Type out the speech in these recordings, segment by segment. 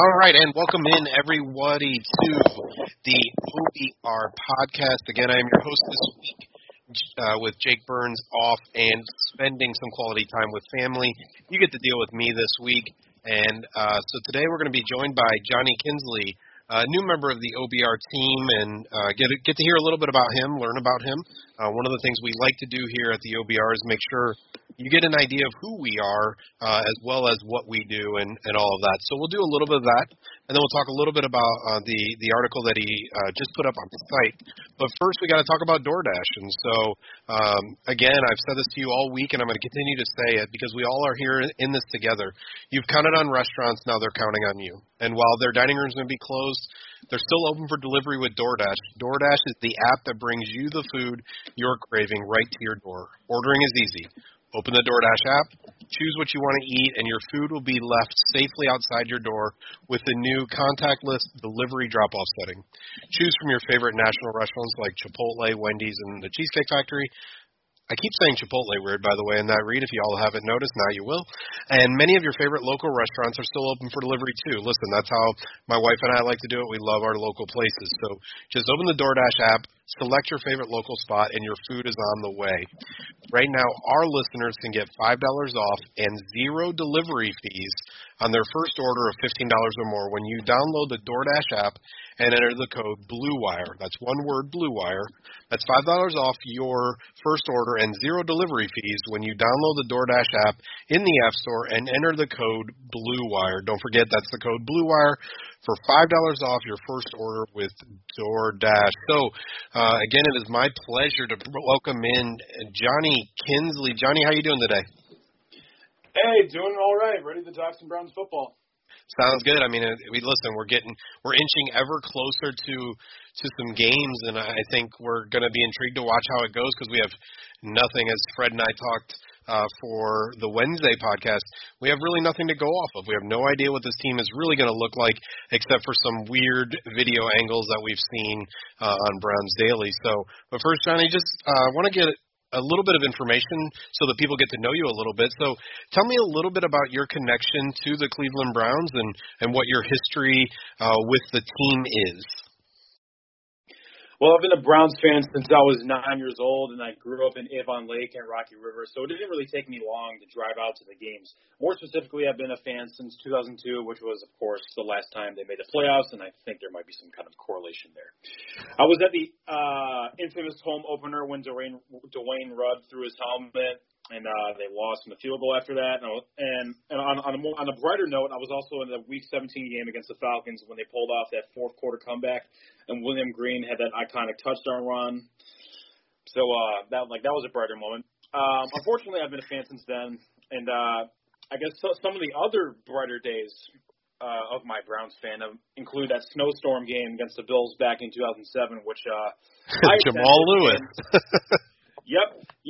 All right, and welcome in everybody to the OBR podcast. Again, I am your host this week uh, with Jake Burns off and spending some quality time with family. You get to deal with me this week, and uh, so today we're going to be joined by Johnny Kinsley, a new member of the OBR team, and uh, get get to hear a little bit about him, learn about him. Uh, one of the things we like to do here at the OBR is make sure you get an idea of who we are uh, as well as what we do and, and all of that. So we'll do a little bit of that, and then we'll talk a little bit about uh, the the article that he uh, just put up on the site. But first, we got to talk about DoorDash. And so um, again, I've said this to you all week, and I'm going to continue to say it because we all are here in this together. You've counted on restaurants, now they're counting on you. And while their dining rooms may be closed, they're still open for delivery with DoorDash. DoorDash is the app that brings you the food you're craving right to your door. Ordering is easy. Open the DoorDash app, choose what you want to eat, and your food will be left safely outside your door with the new contactless delivery drop off setting. Choose from your favorite national restaurants like Chipotle, Wendy's, and the Cheesecake Factory. I keep saying Chipotle weird, by the way, in that read. If you all haven't noticed, now you will. And many of your favorite local restaurants are still open for delivery too. Listen, that's how my wife and I like to do it. We love our local places. So just open the DoorDash app, select your favorite local spot, and your food is on the way. Right now, our listeners can get $5 off and zero delivery fees on their first order of $15 or more when you download the DoorDash app and enter the code BLUEWIRE. That's one word, BLUEWIRE. That's $5 off your first order and zero delivery fees when you download the DoorDash app in the App Store and enter the code BLUEWIRE. Don't forget that's the code BLUEWIRE for $5 off your first order with DoorDash. So, uh, again, it is my pleasure to welcome in Johnny Kinsley. Johnny, how you doing today? Hey, doing all right. Ready to talk some Browns football. Sounds good. I mean, we listen. We're getting, we're inching ever closer to to some games, and I think we're going to be intrigued to watch how it goes because we have nothing. As Fred and I talked uh, for the Wednesday podcast, we have really nothing to go off of. We have no idea what this team is really going to look like, except for some weird video angles that we've seen uh, on Browns Daily. So, but first, Johnny, just uh, want to get a little bit of information so that people get to know you a little bit. So tell me a little bit about your connection to the Cleveland Browns and, and what your history uh, with the team is. Well, I've been a Browns fan since I was nine years old, and I grew up in Avon Lake and Rocky River, so it didn't really take me long to drive out to the games. More specifically, I've been a fan since 2002, which was, of course, the last time they made the playoffs, and I think there might be some kind of correlation there. I was at the uh, infamous home opener when Dwayne, Dwayne Rudd threw his helmet and uh, they lost in the field goal after that. And and, and on, on a more, on a brighter note, I was also in the Week 17 game against the Falcons when they pulled off that fourth quarter comeback, and William Green had that iconic touchdown run. So uh, that like that was a brighter moment. Um, unfortunately, I've been a fan since then, and uh, I guess so, some of the other brighter days uh, of my Browns fandom include that snowstorm game against the Bills back in 2007, which uh, Jamal Lewis.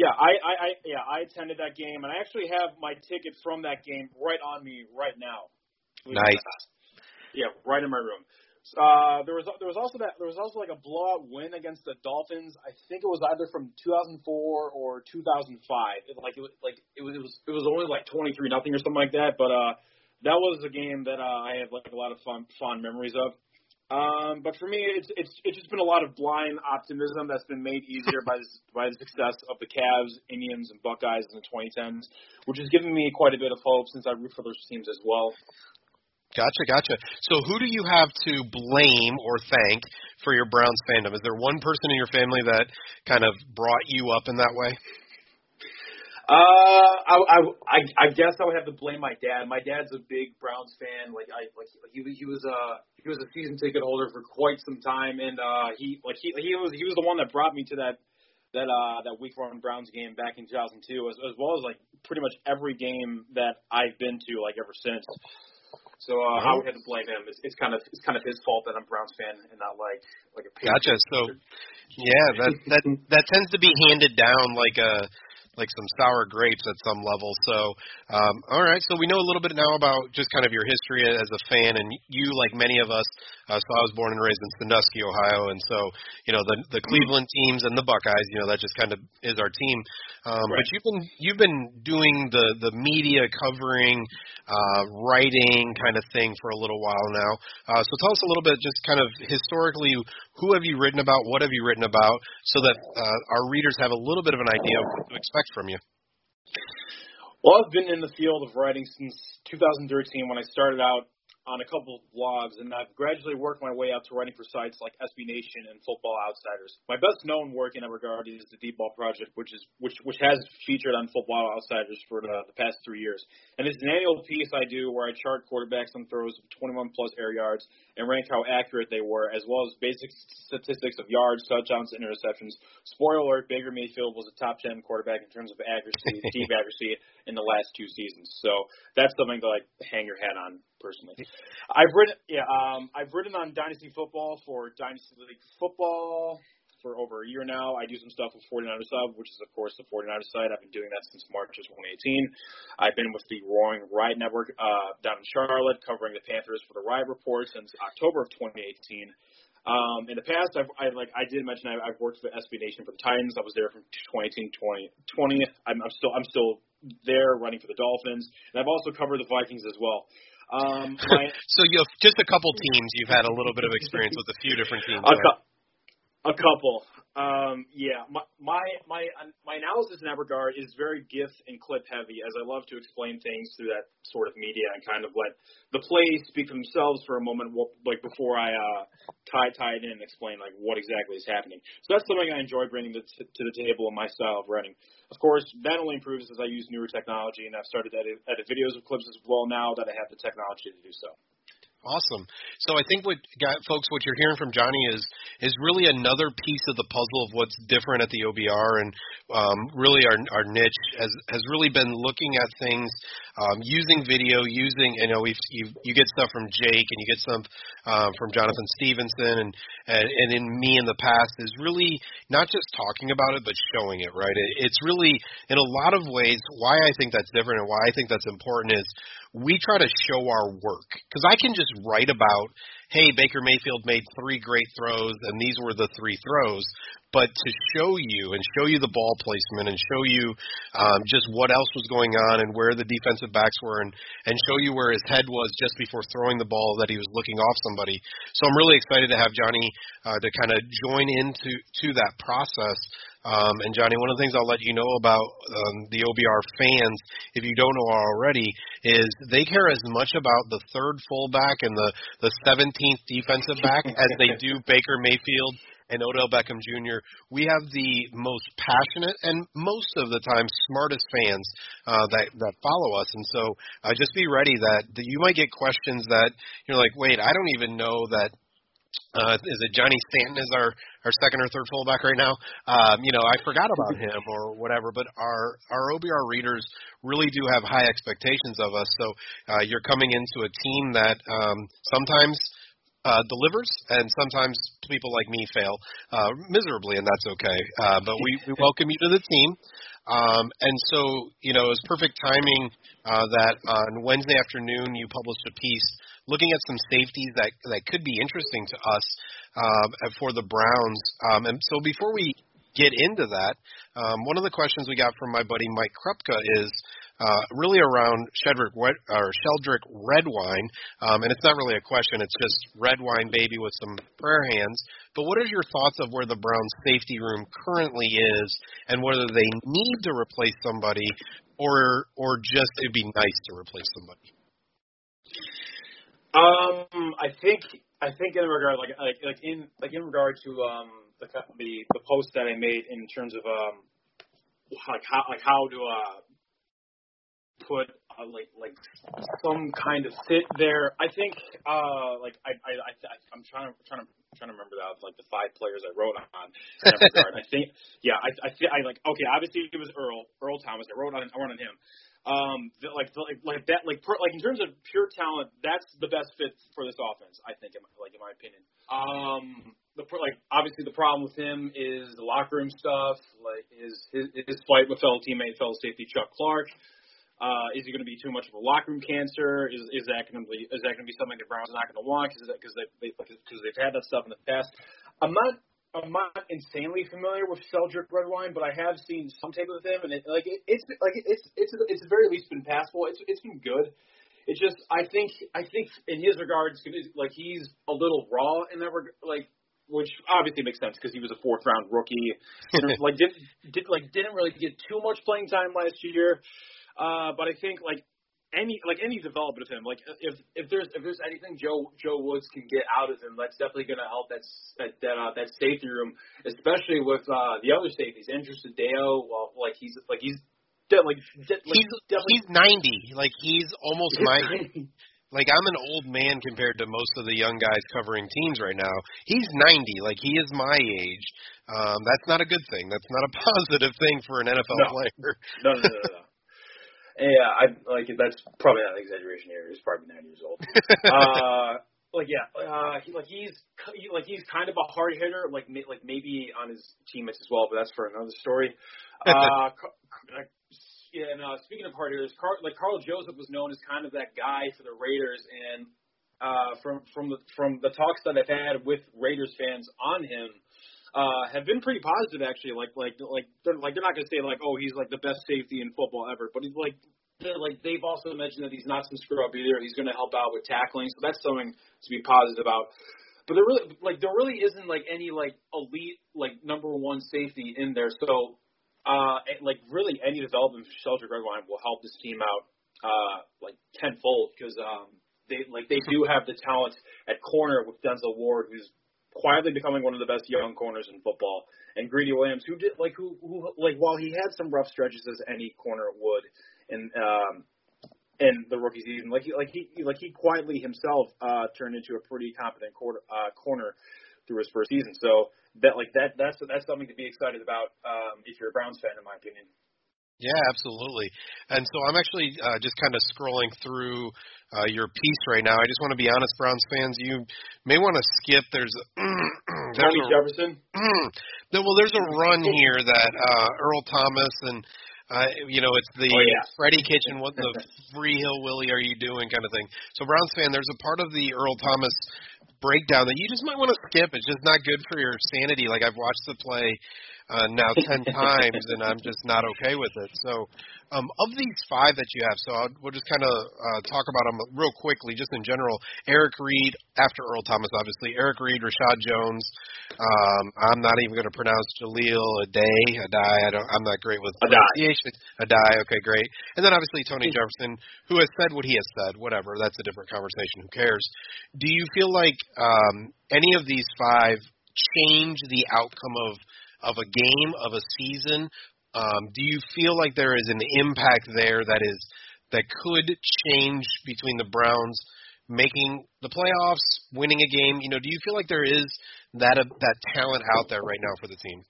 Yeah, I, I, I yeah, I attended that game and I actually have my ticket from that game right on me right now. Nice. Yeah, right in my room. Uh, there was there was also that there was also like a blowout win against the Dolphins. I think it was either from 2004 or 2005. It, like it was like it was it was it was only like 23 nothing or something like that. But uh, that was a game that uh, I have like a lot of fun fond memories of. Um, but for me, it's it's it's just been a lot of blind optimism that's been made easier by this, by the success of the Cavs, Indians, and Buckeyes in the 2010s, which has given me quite a bit of hope since I root for those teams as well. Gotcha, gotcha. So who do you have to blame or thank for your Browns fandom? Is there one person in your family that kind of brought you up in that way? Uh, I, I, I, I guess I would have to blame my dad. My dad's a big Browns fan. Like I, like he, he was a, he was a season ticket holder for quite some time, and uh, he, like he, he was, he was the one that brought me to that, that, uh, that week one Browns game back in 2002, as, as well as like pretty much every game that I've been to like ever since. So uh, I would have to blame him. It's, it's kind of it's kind of his fault that I'm a Browns fan and not like like a. Gotcha. So, yeah, that that that tends to be handed down like a like some sour grapes at some level. So, um, all right. So we know a little bit now about just kind of your history as a fan, and you, like many of us, uh, so I was born and raised in Sandusky, Ohio, and so you know the the Cleveland teams and the Buckeyes. You know that just kind of is our team. Um, right. But you've been you've been doing the the media covering, uh, writing kind of thing for a little while now. Uh, so tell us a little bit, just kind of historically, who have you written about? What have you written about? So that uh, our readers have a little bit of an idea of what to expect from you. Well, I've been in the field of writing since 2013 when I started out on a couple of blogs, and I've gradually worked my way up to writing for sites like SB Nation and Football Outsiders. My best known work in that regard is the Deep Ball Project, which is which which has featured on Football Outsiders for the, the past three years. And it's an annual piece I do where I chart quarterbacks on throws of 21 plus air yards and rank how accurate they were, as well as basic statistics of yards, touchdowns, and interceptions. Spoiler alert: Baker Mayfield was a top 10 quarterback in terms of accuracy, deep accuracy in the last two seasons. So that's something to like hang your hat on personally. I've written yeah, um, I've written on Dynasty Football for Dynasty League Football for over a year now. I do some stuff with 49ers Sub, which is of course the 49ers site. I've been doing that since March of 2018. I've been with the Roaring Riot Network uh, down in Charlotte, covering the Panthers for the Riot Report since October of 2018. Um, in the past, I've I, like I did mention I, I've worked for SB Nation for the Titans. I was there from 2018 2020. I'm, I'm still I'm still there running for the Dolphins, and I've also covered the Vikings as well. Um, my, so you have just a couple teams. You've had a little bit of experience with a few different teams. A, right? a couple. Um, yeah, my, my my my analysis in that regard is very GIF and clip heavy, as I love to explain things through that sort of media and kind of let the plays speak for themselves for a moment, like before I uh, tie tie it in and explain like what exactly is happening. So that's something I enjoy bringing to, to the table in my style of writing. Of course, that only improves as I use newer technology, and I've started edit, edit videos with clips as well now that I have the technology to do so. Awesome. So I think what folks, what you're hearing from Johnny is is really another piece of the puzzle of what's different at the OBR, and um, really our our niche has has really been looking at things um, using video, using you know we you you get stuff from Jake and you get some um, from Jonathan Stevenson and, and and in me in the past is really not just talking about it but showing it right. It, it's really in a lot of ways why I think that's different and why I think that's important is we try to show our work. Because I can just write about, hey, Baker Mayfield made three great throws and these were the three throws, but to show you and show you the ball placement and show you um, just what else was going on and where the defensive backs were and and show you where his head was just before throwing the ball that he was looking off somebody. So I'm really excited to have Johnny uh, to kind of join into to that process um, and Johnny, one of the things I'll let you know about um, the OBR fans, if you don't know already, is they care as much about the third fullback and the the 17th defensive back as they do Baker Mayfield and Odell Beckham Jr. We have the most passionate and most of the time smartest fans uh, that that follow us, and so uh, just be ready that, that you might get questions that you're like, wait, I don't even know that uh, is it Johnny Stanton is our our second or third fullback right now? Um, you know, I forgot about him or whatever. But our our OBR readers really do have high expectations of us. So uh, you're coming into a team that um, sometimes uh, delivers, and sometimes people like me fail uh, miserably, and that's okay. Uh, but we, we welcome you to the team. Um, and so, you know, it was perfect timing uh, that on Wednesday afternoon you published a piece looking at some safeties that that could be interesting to us um, for the Browns. Um, and so before we get into that, um, one of the questions we got from my buddy Mike Krupka is uh, really around Shedrick or Sheldrick Redwine, um, and it's not really a question. It's just Redwine baby with some prayer hands. But what are your thoughts of where the Browns safety room currently is, and whether they need to replace somebody, or or just it'd be nice to replace somebody? Um, I think I think in regard like like like in like in regard to um the the the post that I made in terms of um like how like how to uh put uh, like like some kind of fit there. I think uh like I I, I I'm trying to trying to trying to remember that like the five players I wrote on. In that regard. I think yeah I I, I like okay obviously it was Earl Earl Thomas I wrote on I wrote on him um, like like like that like per, like in terms of pure talent, that's the best fit for this offense. I think, in my, like in my opinion. Um, the like obviously the problem with him is the locker room stuff, like his his, his fight with fellow teammate, fellow safety Chuck Clark. Uh, is he going to be too much of a locker room cancer? Is is that going to be is that going to be something the Browns are not going to want because because they because they, they've had that stuff in the past? I'm not I'm not insanely familiar with Sheldrick Redwine, but I have seen some tape with him, and it, like it, it's like it's it's it's at the very least been passable. It's it's been good. It's just I think I think in his regards, like he's a little raw in that regard, like which obviously makes sense because he was a fourth round rookie. like didn't did like didn't really get too much playing time last year. Uh, but I think like any like any development of him. Like if if there's if there's anything Joe Joe Woods can get out of him, that's definitely going to help that that that, uh, that safety room, especially with uh, the other safeties. Andrew Sendejo, well, like he's like he's de- like, de- like he's he's ninety. Like he's almost my. Like I'm an old man compared to most of the young guys covering teams right now. He's 90, like he is my age. Um, that's not a good thing. That's not a positive thing for an NFL no. player. no, no, no, no. Yeah, I like that's probably not an exaggeration here. He's probably nine years old. uh, like yeah, uh, he like he's he, like he's kind of a hard hitter. Like like maybe on his teammates as well, but that's for another story. Uh, yeah, and uh, speaking of hard hitters, Car- like Karl Joseph was known as kind of that guy for the Raiders, and uh, from from the from the talks that I've had with Raiders fans on him uh, have been pretty positive actually. Like like like they're like they're not gonna say like oh he's like the best safety in football ever, but he's like like they've also mentioned that he's not some screw up either. He's gonna help out with tackling, so that's something to be positive about. But there really like there really isn't like any like elite like number one safety in there. So uh like really any development for Sheldrick Redwine will help this team out uh like tenfold because um they like they do have the talent at corner with Denzel Ward who's quietly becoming one of the best young corners in football. And Greedy Williams, who did like who who like while he had some rough stretches as any corner would, in um, in the rookie season, like he like he like he quietly himself uh, turned into a pretty competent quarter, uh, corner through his first season. So that like that that's that's something to be excited about um, if you're a Browns fan, in my opinion. Yeah, absolutely. And so I'm actually uh, just kind of scrolling through uh, your piece right now. I just want to be honest, Browns fans. You may want to skip. There's, there's Tony a, Jefferson. well, there's a run here that uh, Earl Thomas and uh, you know, it's the oh, yeah. Freddie Kitchen, what the free hill Willie are you doing kind of thing. So Browns fan, there's a part of the Earl Thomas breakdown that you just might want to skip. It's just not good for your sanity. Like I've watched the play uh, now ten times, and I'm just not okay with it. So, um, of these five that you have, so I'll, we'll just kind of uh, talk about them real quickly, just in general. Eric Reid, after Earl Thomas, obviously. Eric Reid, Reshad Jones. Um, I'm not even going to pronounce Jahleel Addae. Addae. I don't. I'm not great with pronunciation. Addae. Okay, great. And then obviously Tony Jefferson, who has said what he has said. Whatever. That's a different conversation. Who cares? Do you feel like um, any of these five change the outcome of of a game of a season. Um, do you feel like there is an impact there that is that could change between the Browns making the playoffs, winning a game? You know, do you feel like there is that uh, that talent out there right now for the team?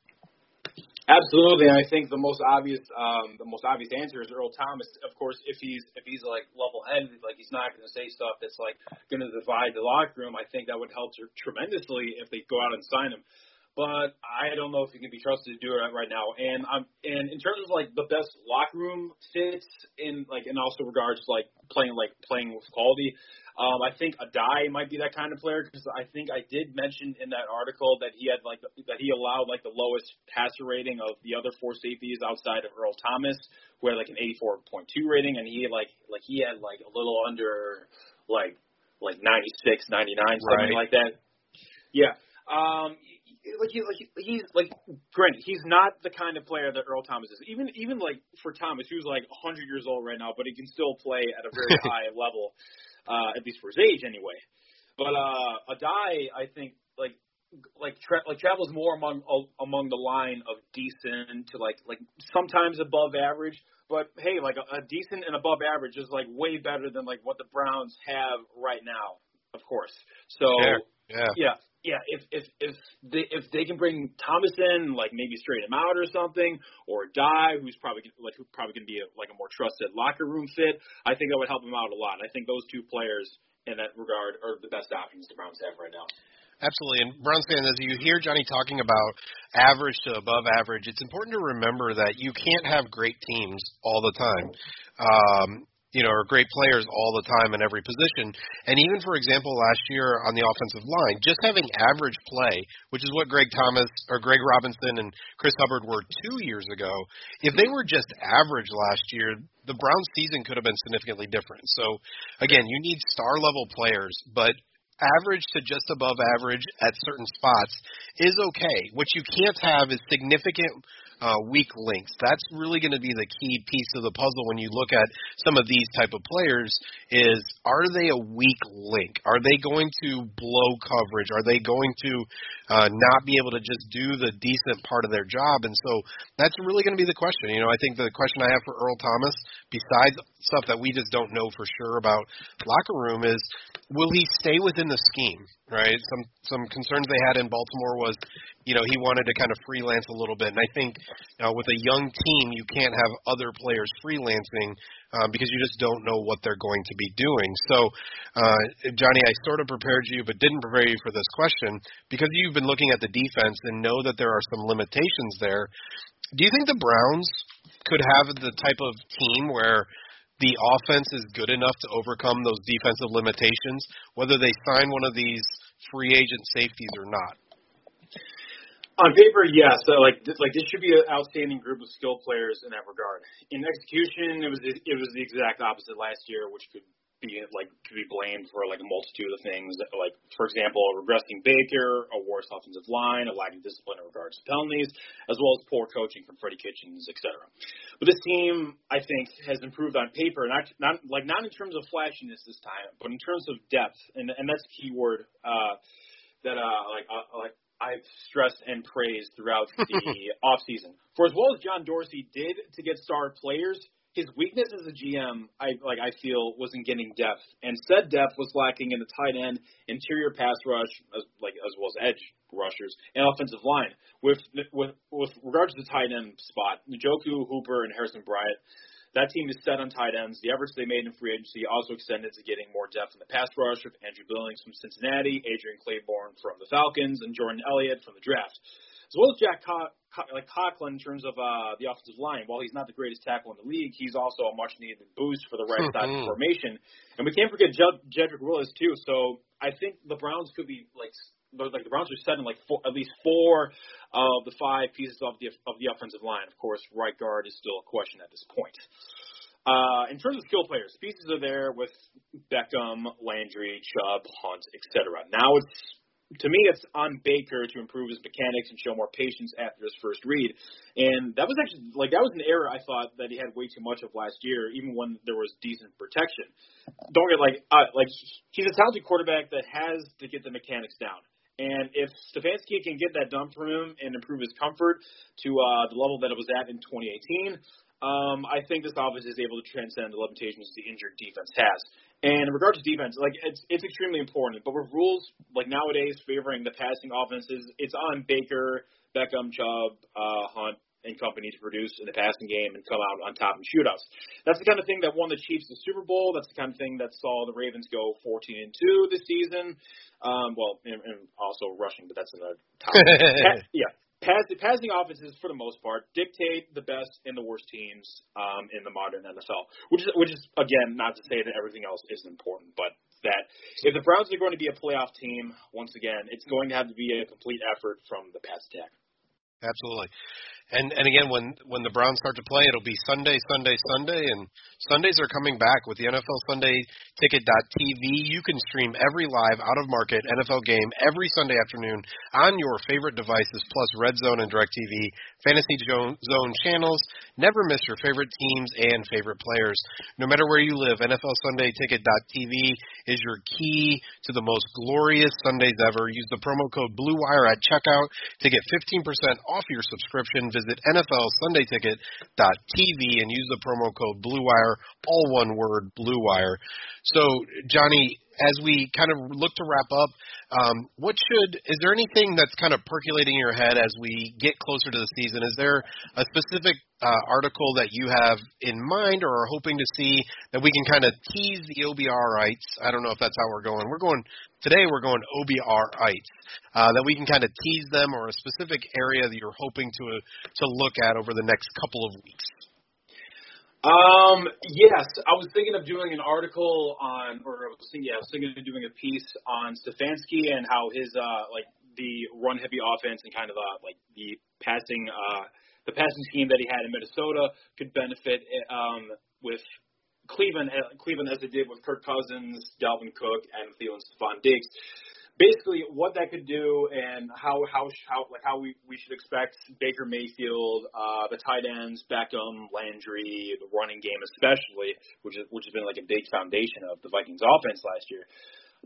Absolutely, and I think the most obvious um, the most obvious answer is Earl Thomas. Of course, if he's if he's like level headed, like he's not going to say stuff that's like going to divide the locker room. I think that would help tremendously if they go out and sign him. But I don't know if he can be trusted to do it right now. And I'm and in terms of like the best locker room fits in like and also regards to like playing like playing with quality. Um, I think Addae might be that kind of player because I think I did mention in that article that he had like that he allowed like the lowest passer rating of the other four safeties outside of Earl Thomas, who had like an 84.2 rating, and he had like like he had like a little under like like 96, 99, something Right. like that. Yeah. Um, like he, like he, he's like granted he's not the kind of player that Earl Thomas is. Even even like for Thomas, who's like 100 years old right now, but he can still play at a very high level, uh, at least for his age anyway. But uh, Addae, I think like like tra- like travels more among among the line of decent to like like sometimes above average. But hey, like a, a decent and above average is like way better than like what the Browns have right now, of course. So Sure. Yeah. yeah, yeah. If if if they if they can bring Thomas in, like maybe straight him out or something, or Die, who's probably like who's probably going to be a, like a more trusted locker room fit, I think that would help him out a lot. I think those two players in that regard are the best options the Browns have right now. Absolutely. And Browns fans, as you hear Johnny talking about average to above average, it's important to remember that you can't have great teams all the time. Um, you know, are great players all the time in every position. And even, for example, last year on the offensive line, just having average play, which is what Greg Thomas or Greg Robinson and Chris Hubbard were two years ago, if they were just average last year, the Browns season could have been significantly different. So, again, you need star level players, but average to just above average at certain spots is okay. What you can't have is significant uh, weak links. That's really going to be the key piece of the puzzle when you look at some of these type of players. Is are they a weak link? Are they going to blow coverage? Are they going to uh, not be able to just do the decent part of their job? And so that's really going to be the question. You know, I think the question I have for Earl Thomas, besides stuff that we just don't know for sure about locker room, is will he stay within the scheme? Right. Some some concerns they had in Baltimore was, you know, he wanted to kind of freelance a little bit, and I think uh, with a young team, you can't have other players freelancing uh, because you just don't know what they're going to be doing. So, uh, Johnny, I sort of prepared you, but didn't prepare you for this question because you've been looking at the defense and know that there are some limitations there. Do you think the Browns could have the type of team where the offense is good enough to overcome those defensive limitations, whether they sign one of these free agent safeties or not? On paper, yes. So like this, like this should be an outstanding group of skilled players in that regard. In execution, it was it was the exact opposite last year, which could be like could be blamed for like a multitude of things. Like for example, a regressing Baker, a worse offensive line, a lack of discipline in regards to penalties, as well as poor coaching from Freddie Kitchens, etc. But this team, I think, has improved on paper, not not like not in terms of flashiness this time, but in terms of depth, and and that's the key word uh, that uh, like uh, like I've stressed and praised throughout the offseason. For as well as John Dorsey did to get star players, his weakness as a GM, I like I feel, wasn't getting depth, and said depth was lacking in the tight end, interior pass rush, as like as well as edge rushers, and offensive line. With with with regards to the tight end spot, Njoku, Hooper, and Harrison Bryant. That team is set on tight ends. The efforts they made in free agency also extended to getting more depth in the pass rush with Andrew Billings from Cincinnati, Adrian Clayborn from the Falcons, and Jordan Elliott from the draft. As well as Jack Co- Co- like Conklin in terms of uh, the offensive line. While he's not the greatest tackle in the league, he's also a much needed boost for the right side of the Mhm. formation. And we can't forget Jed- Jedrick Wills too. So I think the Browns could be like like the Browns are setting like four, at least four of the five pieces of the of the offensive line. Of course, right guard is still a question at this point. Uh, in terms of skill players, pieces are there with Beckham, Landry, Chubb, Hunt, etc. Now it's to me, it's on Baker to improve his mechanics and show more patience after his first read. And that was actually like that was an error I thought that he had way too much of last year, even when there was decent protection. Don't get like uh, like he's a talented quarterback that has to get the mechanics down. And if Stefanski can get that done for him and improve his comfort to uh, the level that it was at in 2018, um, I think this offense is able to transcend the limitations the injured defense has. And in regards to defense, like it's it's extremely important. But with rules like nowadays favoring the passing offenses, it's on Baker, Beckham, Chubb, uh, Hunt, and company to produce in the passing game and come out on top in shootouts. That's the kind of thing that won the Chiefs the Super Bowl. That's the kind of thing that saw the Ravens go 14 and two this season. Um, well, and, and also rushing, but that's another topic. yeah, pass, passing offenses for the most part dictate the best and the worst teams um, in the modern NFL. Which is, which is again not to say that everything else isn't important, but that if the Browns are going to be a playoff team, once again, it's going to have to be a complete effort from the pass attack. Absolutely. And and again, when when the Browns start to play, it'll be Sunday, Sunday, Sunday, and Sundays are coming back with the NFL Sunday Ticket.tv. You can stream every live out of market NFL game every Sunday afternoon on your favorite devices, plus Red Zone and DirecTV, Fantasy Zone channels. Never miss your favorite teams and favorite players. No matter where you live, NFL Sunday Ticket.tv is your key to the most glorious Sundays ever. Use the promo code BlueWire at checkout to get 15% off your subscription visit NFLSundayTicket.tv and use the promo code BlueWire, all one word, BlueWire. So, Johnny, as we kind of look to wrap up, um, what should is there anything that's kind of percolating in your head as we get closer to the season? Is there a specific uh, article that you have in mind or are hoping to see that we can kind of tease the OBRites? I don't know if that's how we're going. We're going today. We're going OBRites uh, that we can kind of tease them or a specific area that you're hoping to uh, to look at over the next couple of weeks. Um, yes, I was thinking of doing an article on, or I was thinking, yeah, I was thinking of doing a piece on Stefanski and how his, uh, like the run heavy offense and kind of, uh, like the passing, uh, the passing scheme that he had in Minnesota could benefit, um, with Cleveland, uh, Cleveland as it did with Kirk Cousins, Dalvin Cook, and Thielen Stefon Diggs basically what that could do and how how how like how we we should expect Baker Mayfield, uh, the tight ends, Beckham, Landry, the running game especially, which is which has been like a big foundation of the Vikings offense last year.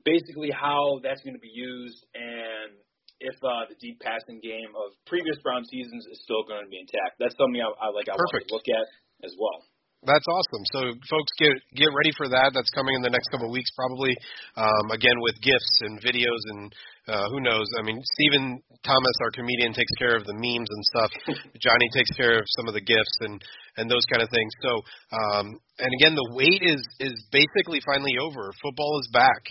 Basically, how that's going to be used and if uh, the deep passing game of previous Brown seasons is still going to be intact. That's something I, I like. I Perfect. want to look at as well. That's awesome. So, folks, get get ready for that. That's coming in the next couple of weeks, probably. Um, again, with gifts and videos and uh, who knows? I mean, Stephen Thomas, our comedian, takes care of the memes and stuff. Johnny takes care of some of the gifts and and those kind of things. So, um, and again, the wait is is basically finally over. Football is back.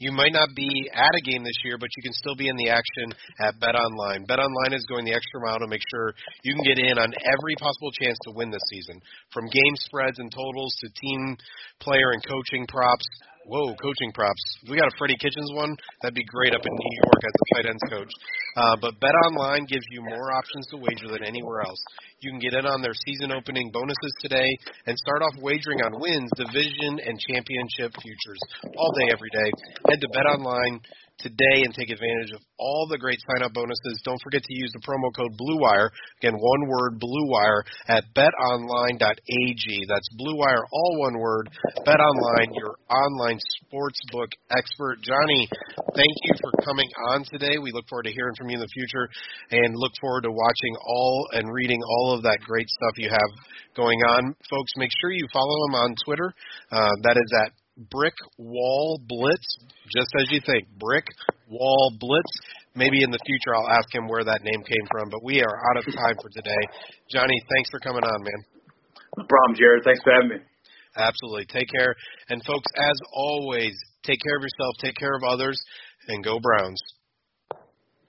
You might not be at a game this year, but you can still be in the action at Bet Online. Bet Online is going the extra mile to make sure you can get in on every possible chance to win this season. From game spreads and totals to team player and coaching props, Whoa, coaching props. If we got a Freddie Kitchens one, that'd be great up in New York as a tight ends coach. Uh, but Bet Online gives you more options to wager than anywhere else. You can get in on their season opening bonuses today and start off wagering on wins, division, and championship futures all day, every day. Head to Bet Online today and take advantage of all the great sign up bonuses. Don't forget to use the promo code BlueWire. Again, one word BlueWire at betonline.ag. That's BlueWire, all one word. BetOnline, your online sportsbook expert. Johnny, thank you for coming on today. We look forward to hearing from you in the future and look forward to watching all and reading all of that great stuff you have going on. Folks, make sure you follow him on Twitter. Uh, that is at Brick Wall Blitz, just as you think. Brick Wall Blitz. Maybe in the future I'll ask him where that name came from, but we are out of time for today. Johnny, thanks for coming on, man. No problem, Jared. Thanks for having me. Absolutely. Take care. And folks, as always, take care of yourself, take care of others, and go Browns.